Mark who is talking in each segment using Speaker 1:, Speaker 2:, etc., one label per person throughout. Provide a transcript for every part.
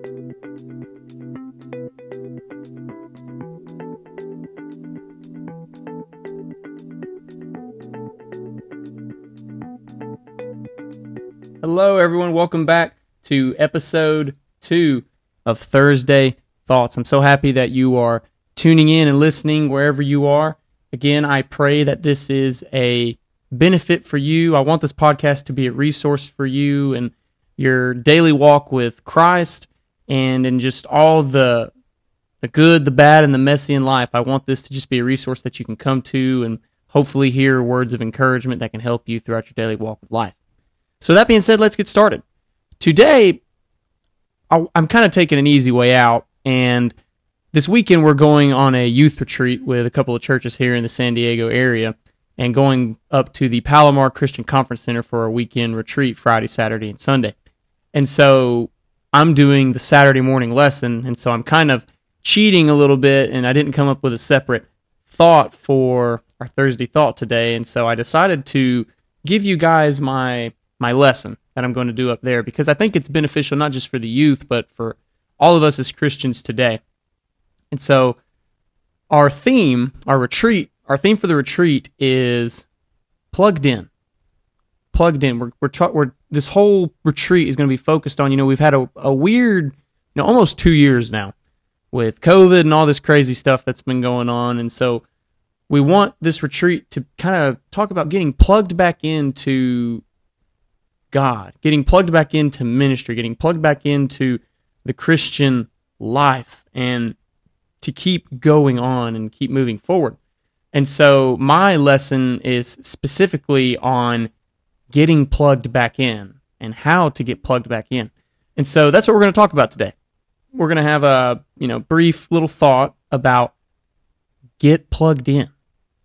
Speaker 1: Hello, everyone. Welcome back to episode two of Thursday Thoughts. I'm so happy that you are tuning in and listening wherever you are. Again, I pray that this is a benefit for you. I want this podcast to be a resource for you and your daily walk with Christ and in just all the the good, the bad, and the messy in life. I want this to just be a resource that you can come to and hopefully hear words of encouragement that can help you throughout your daily walk of life. So that being said, let's get started. Today, I'm kind of taking an easy way out, and this weekend we're going on a youth retreat with a couple of churches here in the San Diego area, and going up to the Palomar Christian Conference Center for a weekend retreat Friday, Saturday, and Sunday. And so I'm doing the Saturday morning lesson, and so I'm kind of cheating a little bit, and I didn't come up with a separate thought for our Thursday thought today, and so I decided to give you guys my my lesson that I'm going to do up there because I think it's beneficial not just for the youth, but for all of us as Christians today. And so, our theme, our retreat, our theme for the retreat is plugged in. Plugged in. We're, we're, we're this whole retreat is going to be focused on, you know, we've had a, a weird, you know, almost two years now with COVID and all this crazy stuff that's been going on. And so, we want this retreat to kind of talk about getting plugged back into God, getting plugged back into ministry, getting plugged back into the Christian life, and to keep going on and keep moving forward. And so my lesson is specifically on getting plugged back in and how to get plugged back in. And so that's what we're going to talk about today. We're going to have a, you know, brief little thought about get plugged in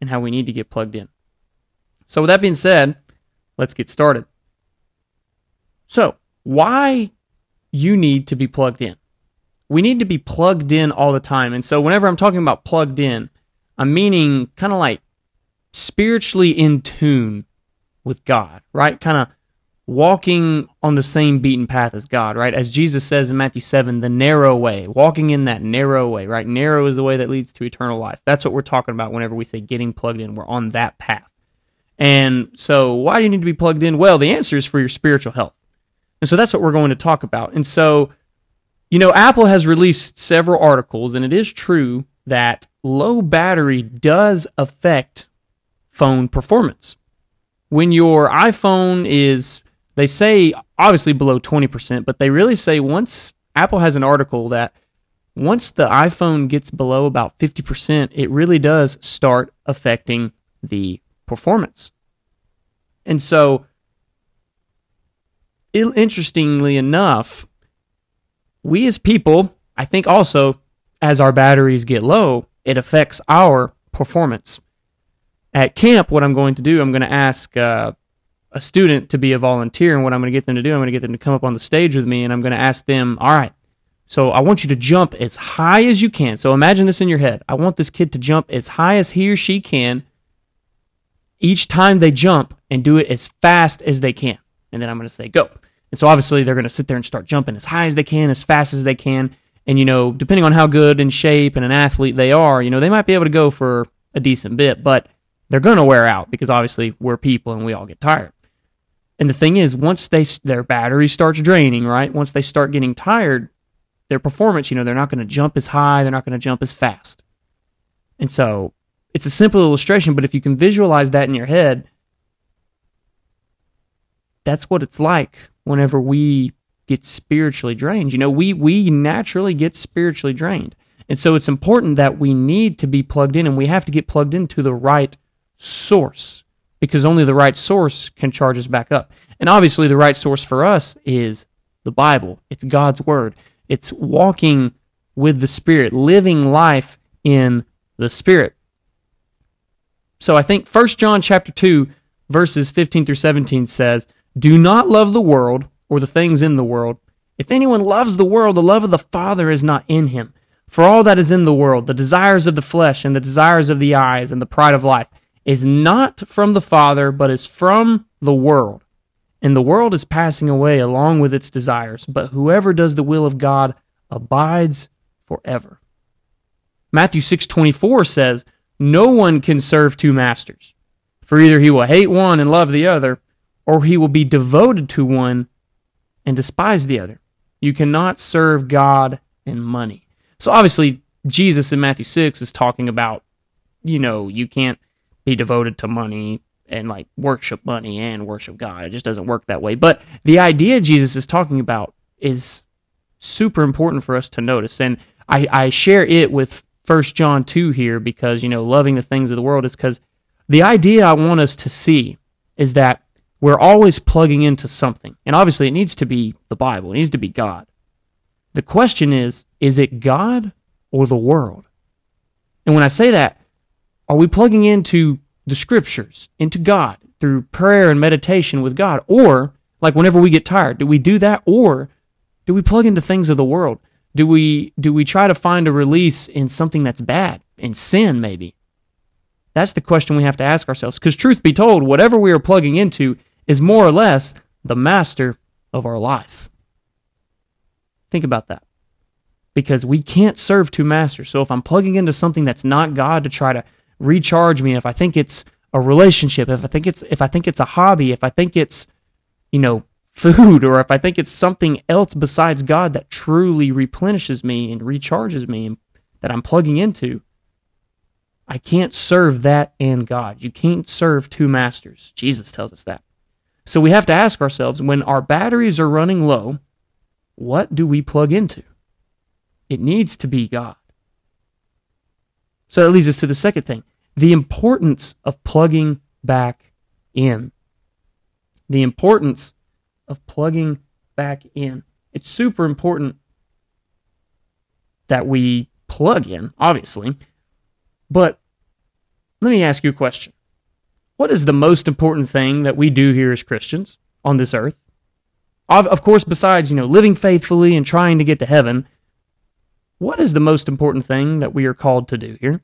Speaker 1: and how we need to get plugged in. So with that being said, let's get started. So, why you need to be plugged in? We need to be plugged in all the time. And so, whenever I'm talking about plugged in, I'm meaning kind of like spiritually in tune with God, right? Kind of walking on the same beaten path as God, right? As Jesus says in Matthew 7, the narrow way, walking in that narrow way, right? Narrow is the way that leads to eternal life. That's what we're talking about whenever we say getting plugged in. We're on that path. And so, why do you need to be plugged in? Well, the answer is for your spiritual health. And so that's what we're going to talk about. And so, you know, Apple has released several articles, and it is true that low battery does affect phone performance. When your iPhone is, they say obviously below 20%, but they really say once Apple has an article that once the iPhone gets below about 50%, it really does start affecting the performance. And so interestingly enough, we as people, I think also as our batteries get low, it affects our performance. At camp, what I'm going to do, I'm going to ask uh, a student to be a volunteer, and what I'm going to get them to do, I'm going to get them to come up on the stage with me, and I'm going to ask them, all right, so I want you to jump as high as you can. So imagine this in your head. I want this kid to jump as high as he or she can each time they jump and do it as fast as they can. And then I'm going to say, go. And so obviously they're going to sit there and start jumping as high as they can, as fast as they can. And, you know, depending on how good in shape and an athlete they are, you know, they might be able to go for a decent bit, but they're going to wear out because obviously we're people and we all get tired. And the thing is, once they their battery starts draining, right? Once they start getting tired, their performance, you know, they're not going to jump as high, they're not going to jump as fast. And so it's a simple illustration, but if you can visualize that in your head, that's what it's like whenever we get spiritually drained. You know, we we naturally get spiritually drained. And so it's important that we need to be plugged in and we have to get plugged into the right source because only the right source can charge us back up. And obviously the right source for us is the Bible. It's God's word. It's walking with the Spirit, living life in the Spirit. So I think 1 John chapter 2 verses 15 through 17 says, do not love the world or the things in the world. If anyone loves the world, the love of the Father is not in him. For all that is in the world, the desires of the flesh and the desires of the eyes and the pride of life, is not from the Father, but is from the world. And the world is passing away along with its desires, but whoever does the will of God abides forever. Matthew 6:24 says, "No one can serve two masters, for either he will hate one and love the other, or he will be devoted to one and despise the other. You cannot serve God and money." So obviously Jesus in Matthew 6 is talking about, you know, you can't be devoted to money and like worship money and worship God. It just doesn't work that way. But the idea Jesus is talking about is super important for us to notice. And I, I share it with First John 2 here because, you know, loving the things of the world is because the idea I want us to see is that we're always plugging into something. And obviously, it needs to be the Bible, it needs to be God. The question is is it God or the world? And when I say that, are we plugging into the scriptures, into God through prayer and meditation with God? Or, like whenever we get tired, do we do that? Or do we plug into things of the world? Do we do we try to find a release in something that's bad, in sin maybe? That's the question we have to ask ourselves. Because truth be told, whatever we are plugging into is more or less the master of our life. Think about that. Because we can't serve two masters. So if I'm plugging into something that's not God to try to recharge me, if I think it's a relationship, if I think it's if I think it's a hobby, if I think it's you know food or if I think it's something else besides God that truly replenishes me and recharges me and that I'm plugging into, I can't serve that and God. You can't serve two masters. Jesus tells us that. So we have to ask ourselves when our batteries are running low, what do we plug into? It needs to be God. So that leads us to the second thing the importance of plugging back in. The importance of plugging back in. It's super important that we plug in, obviously. But let me ask you a question. What is the most important thing that we do here as Christians on this earth? Of, of course, besides, you know, living faithfully and trying to get to heaven, what is the most important thing that we are called to do here?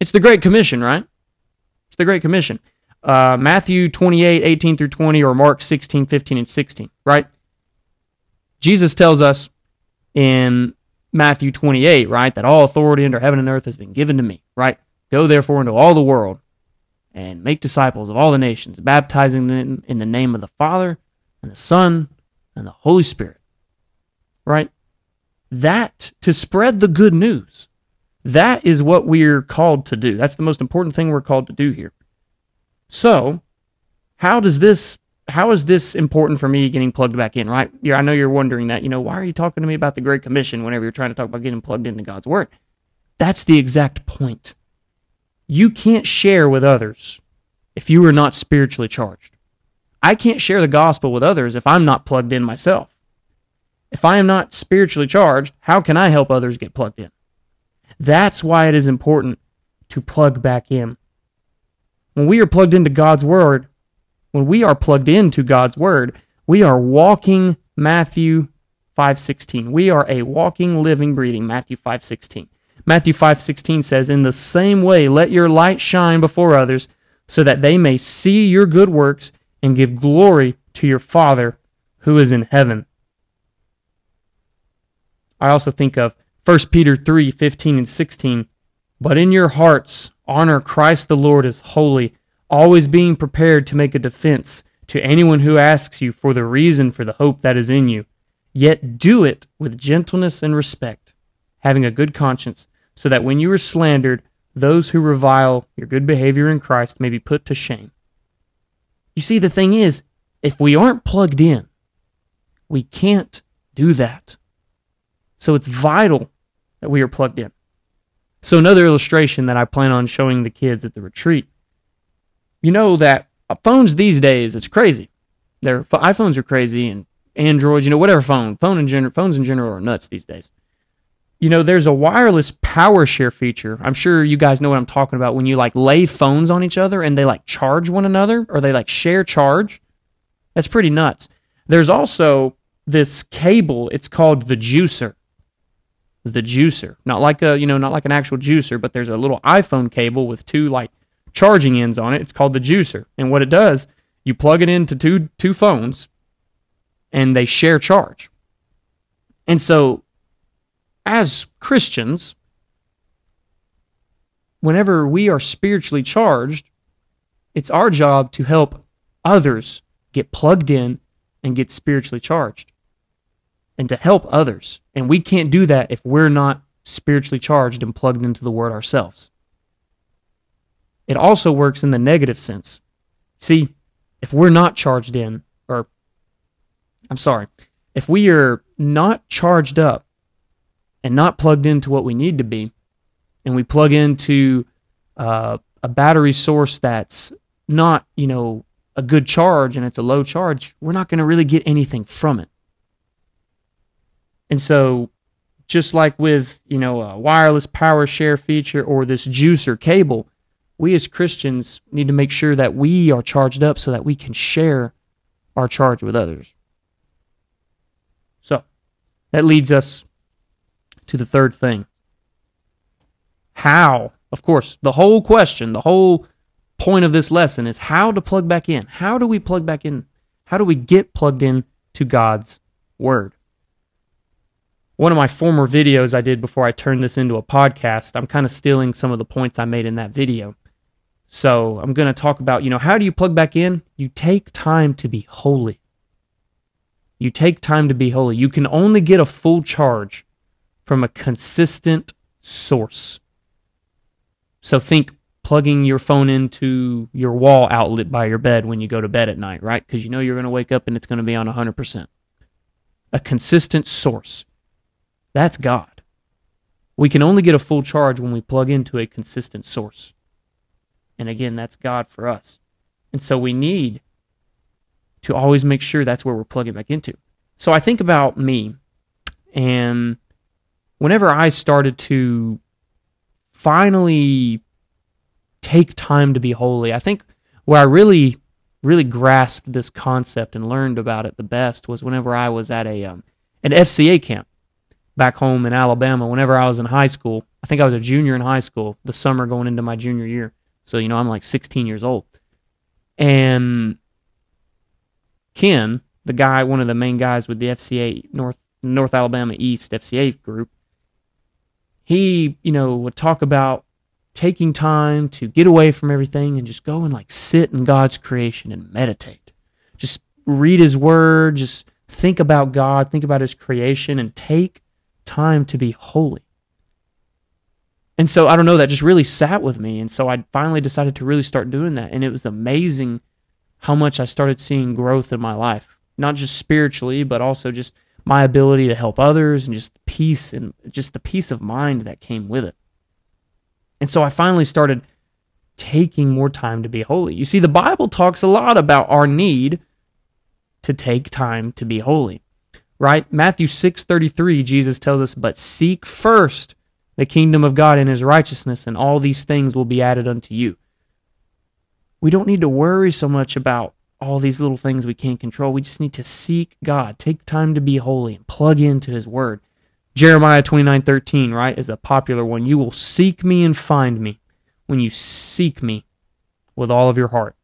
Speaker 1: It's the Great Commission, right? It's the Great Commission uh, Matthew 28, 18 through 20, or Mark 16, 15, and 16, right? Jesus tells us in Matthew 28, right, that all authority under heaven and earth has been given to me, right? Go therefore into all the world and make disciples of all the nations, baptizing them in the name of the Father and the Son and the Holy Spirit, right? That, to spread the good news, that is what we're called to do. That's the most important thing we're called to do here. So, how does this how is this important for me getting plugged back in, right? Yeah, I know you're wondering that, you know, why are you talking to me about the Great Commission whenever you're trying to talk about getting plugged into God's Word? That's the exact point. You can't share with others if you are not spiritually charged. I can't share the gospel with others if I'm not plugged in myself. If I am not spiritually charged, how can I help others get plugged in? That's why it is important to plug back in. When we are plugged into God's Word, when we are plugged into God's Word, we are walking Matthew 5:16. We are a walking, living, breathing Matthew 5:16. Matthew 5:16 says, "In the same way, let your light shine before others, so that they may see your good works and give glory to your Father who is in heaven." I also think of 1 Peter 3:15 and 16, "But in your hearts Honor Christ the Lord as holy, always being prepared to make a defense to anyone who asks you for the reason for the hope that is in you. Yet do it with gentleness and respect, having a good conscience, so that when you are slandered, those who revile your good behavior in Christ may be put to shame. You see, the thing is, if we aren't plugged in, we can't do that. So it's vital that we are plugged in. So another illustration that I plan on showing the kids at the retreat. You know that phones these days, it's crazy. Their iPhones are crazy and Androids, you know, whatever phone, phone in general, phones in general are nuts these days. You know, there's a wireless power share feature. I'm sure you guys know what I'm talking about when you like lay phones on each other and they like charge one another or they like share charge. That's pretty nuts. There's also this cable, it's called the juicer the juicer. Not like a, you know, not like an actual juicer, but there's a little iPhone cable with two like charging ends on it. It's called the juicer. And what it does, you plug it into two two phones and they share charge. And so as Christians, whenever we are spiritually charged, it's our job to help others get plugged in and get spiritually charged and to help others. And we can't do that if we're not spiritually charged and plugged into the Word ourselves. It also works in the negative sense. See, if we're not charged in, or I'm sorry, if we are not charged up and not plugged into what we need to be, and we plug into uh, a battery source that's not, you know, a good charge and it's a low charge, we're not going to really get anything from it. And so, just like with, you know, a wireless power share feature or this juicer cable, we as Christians need to make sure that we are charged up so that we can share our charge with others. So, that leads us to the third thing. How, of course, the whole question, the whole point of this lesson is how to plug back in. How do we plug back in? How do we get plugged in to God's Word? One of my former videos I did before I turned this into a podcast, I'm kind of stealing some of the points I made in that video. So I'm going to talk about, you know, how do you plug back in? You take time to be holy. You take time to be holy. You can only get a full charge from a consistent source. So think plugging your phone into your wall outlet by your bed when you go to bed at night, right? Because you know you're going to wake up and it's going to be on 100%. A consistent source. That's God. We can only get a full charge when we plug into a consistent source. And again, that's God for us. And so we need to always make sure that's where we're plugging back into. So I think about me, and whenever I started to finally take time to be holy, I think where I really, really grasped this concept and learned about it the best was whenever I was at a um, an FCA camp back home in Alabama. Whenever I was in high school, I think I was a junior in high school, the summer going into my junior year so, you know, I'm like 16 years old. And Ken, the guy, one of the main guys with the FCA North North Alabama East FCA group, he, you know, would talk about taking time to get away from everything and just go and like sit in God's creation and meditate. Just read his word, just think about God, think about his creation and take time to be holy. And so I don't know, that just really sat with me. And so I finally decided to really start doing that. And it was amazing how much I started seeing growth in my life, not just spiritually, but also just my ability to help others and just peace and just the peace of mind that came with it. And so I finally started taking more time to be holy. You see, the Bible talks a lot about our need to take time to be holy. Right? Matthew 6:33 Jesus tells us, "But seek first the kingdom of God and his righteousness, and all these things will be added unto you. We don't need to worry so much about all these little things we can't control. We just need to seek God, take time to be holy, and plug into his word. Jeremiah 29:13, right, is a popular one. You will seek me and find me when you seek me with all of your heart.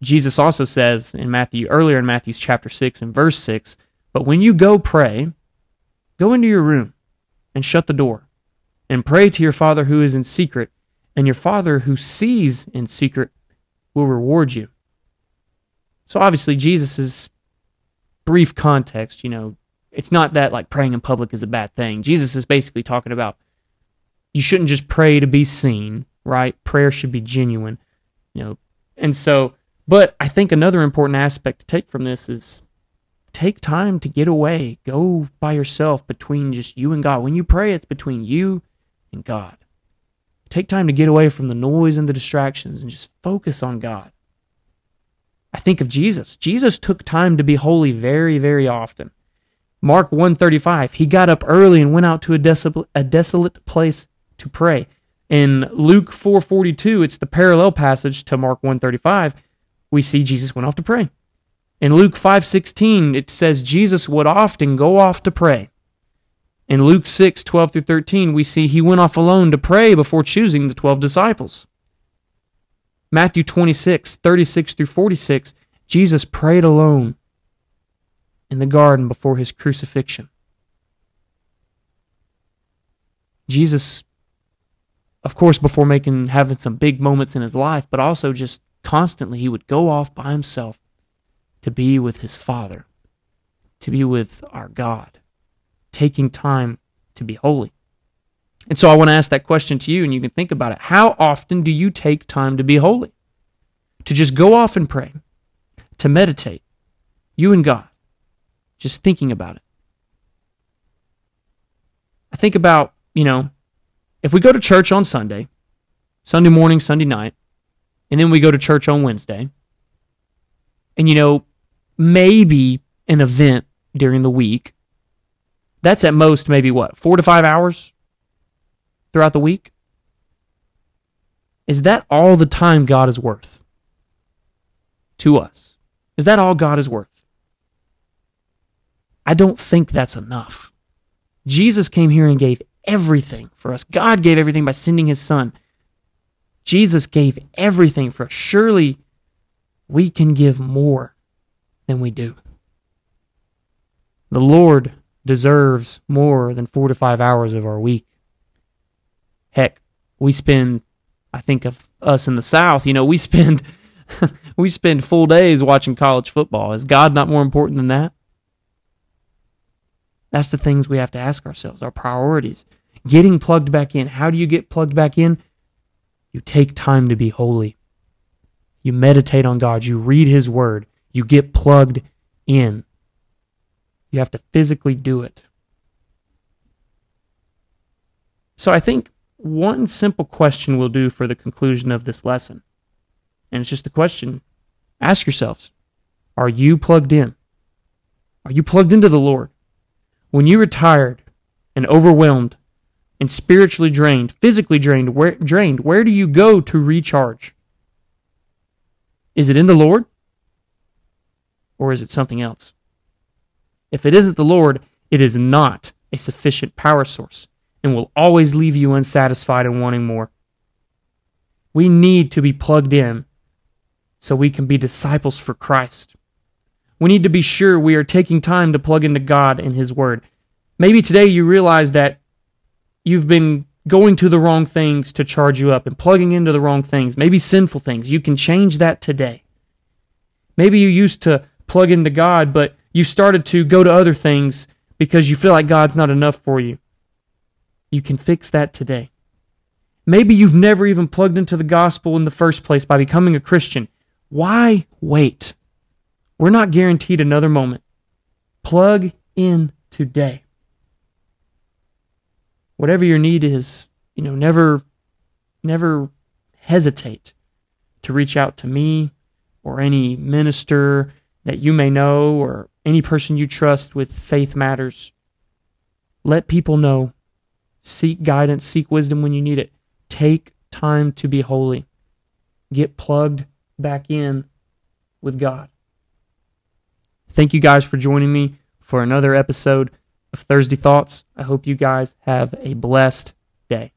Speaker 1: Jesus also says in Matthew earlier in Matthew's chapter 6 and verse 6, but when you go pray, go into your room and shut the door, and pray to your Father who is in secret, and your Father who sees in secret will reward you. So obviously, Jesus' brief context, you know, it's not that like praying in public is a bad thing. Jesus is basically talking about you shouldn't just pray to be seen, right? Prayer should be genuine, you know. And so, but I think another important aspect to take from this is take time to get away. Go by yourself between just you and God. When you pray, it's between you and God. Take time to get away from the noise and the distractions and just focus on God. I think of Jesus. Jesus took time to be holy very, very often. Mark 135, he got up early and went out to a desolate, a desolate place to pray. In Luke 4:42, it's the parallel passage to Mark 135. We see Jesus went off to pray. In Luke 5:16 it says Jesus would often go off to pray. In Luke 6:12 through 13 we see he went off alone to pray before choosing the 12 disciples. Matthew 26:36 through 46 Jesus prayed alone in the garden before his crucifixion. Jesus, of course, before making having some big moments in his life, but also just constantly, he would go off by himself to be with his Father, to be with our God, taking time to be holy. And so I want to ask that question to you, and you can think about it. How often do you take time to be holy? To just go off and pray, to meditate, you and God, just thinking about it. I think about, you know, if we go to church on Sunday, Sunday morning, Sunday night, and then we go to church on Wednesday, and, you know, maybe an event during the week, that's at most maybe what, four to five hours throughout the week? Is that all the time God is worth to us? Is that all God is worth? I don't think that's enough. Jesus came here and gave everything for us. God gave everything by sending his son. Jesus gave everything for us. Surely we can give more than we do. The Lord deserves more than four to five hours of our week. Heck, we spend, I think of us in the South, you know, we spend we spend full days watching college football. Is God not more important than that? That's the things we have to ask ourselves, our priorities. Getting plugged back in. How do you get plugged back in? You take time to be holy. You meditate on God. You read His Word. You get plugged in. You have to physically do it. So I think one simple question will do for the conclusion of this lesson. And it's just a question. Ask yourselves Are you plugged in? Are you plugged into the Lord? When you're tired and overwhelmed and spiritually drained, physically drained, where, drained, where do you go to recharge? Is it in the Lord? Or is it something else? If it isn't the Lord, it is not a sufficient power source and will always leave you unsatisfied and wanting more. We need to be plugged in so we can be disciples for Christ. We need to be sure we are taking time to plug into God and His Word. Maybe today you realize that you've been going to the wrong things to charge you up and plugging into the wrong things, maybe sinful things. You can change that today. Maybe you used to plug into God, but you started to go to other things because you feel like God's not enough for you. You can fix that today. Maybe you've never even plugged into the gospel in the first place by becoming a Christian. Why wait? We're not guaranteed another moment. Plug in today. Whatever your need is, you know, never never hesitate to reach out to me or any minister that you may know or any person you trust with faith matters. Let people know. Seek guidance, seek wisdom when you need it. Take time to be holy. Get plugged back in with God. Thank you guys for joining me for another episode of Thursday Thoughts. I hope you guys have a blessed day.